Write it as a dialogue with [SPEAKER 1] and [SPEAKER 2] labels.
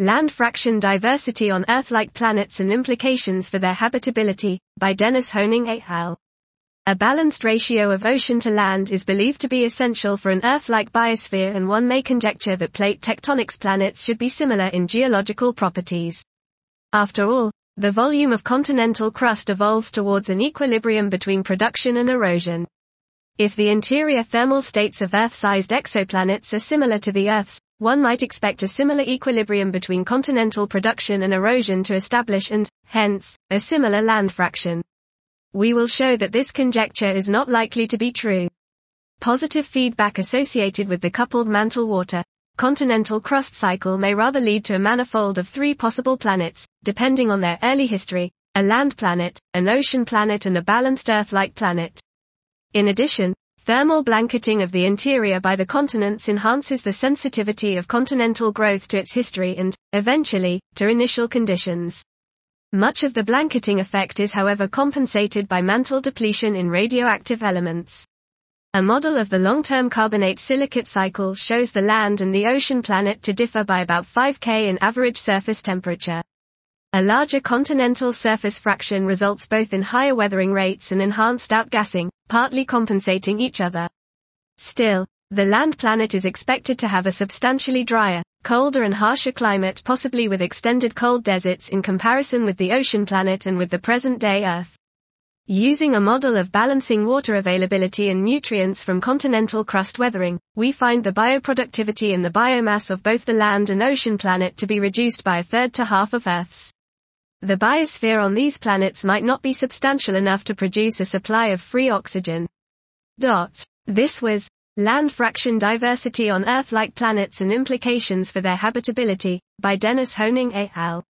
[SPEAKER 1] Land Fraction Diversity on Earth-like Planets and Implications for Their Habitability, by Dennis Höning et al. A balanced ratio of ocean to land is believed to be essential for an Earth-like biosphere and one may conjecture that plate tectonics planets should be similar in geological properties. After all, the volume of continental crust evolves towards an equilibrium between production and erosion. If the interior thermal states of Earth-sized exoplanets are similar to the Earth's, one might expect a similar equilibrium between continental production and erosion to establish and, hence, a similar land fraction. We will show that this conjecture is not likely to be true. Positive feedback associated with the coupled mantle water, continental crust cycle may rather lead to a manifold of three possible planets, depending on their early history, a land planet, an ocean planet and a balanced Earth-like planet. In addition, thermal blanketing of the interior by the continents enhances the sensitivity of continental growth to its history and, eventually, to initial conditions. Much of the blanketing effect is however compensated by mantle depletion in radioactive elements. A model of the long-term carbonate silicate cycle shows the land and the ocean planet to differ by about 5 K in average surface temperature. A larger continental surface fraction results both in higher weathering rates and enhanced outgassing, partly compensating each other. Still, the land planet is expected to have a substantially drier, colder and harsher climate possibly with extended cold deserts in comparison with the ocean planet and with the present-day Earth. Using a model of balancing water availability and nutrients from continental crust weathering, we find the bioproductivity in the biomass of both the land and ocean planet to be reduced by a third to half of Earth's. The biosphere on these planets might not be substantial enough to produce a supply of free oxygen. Dot. This was Land Fraction Diversity on Earth-like Planets and Implications for Their Habitability, by Dennis Höning et al.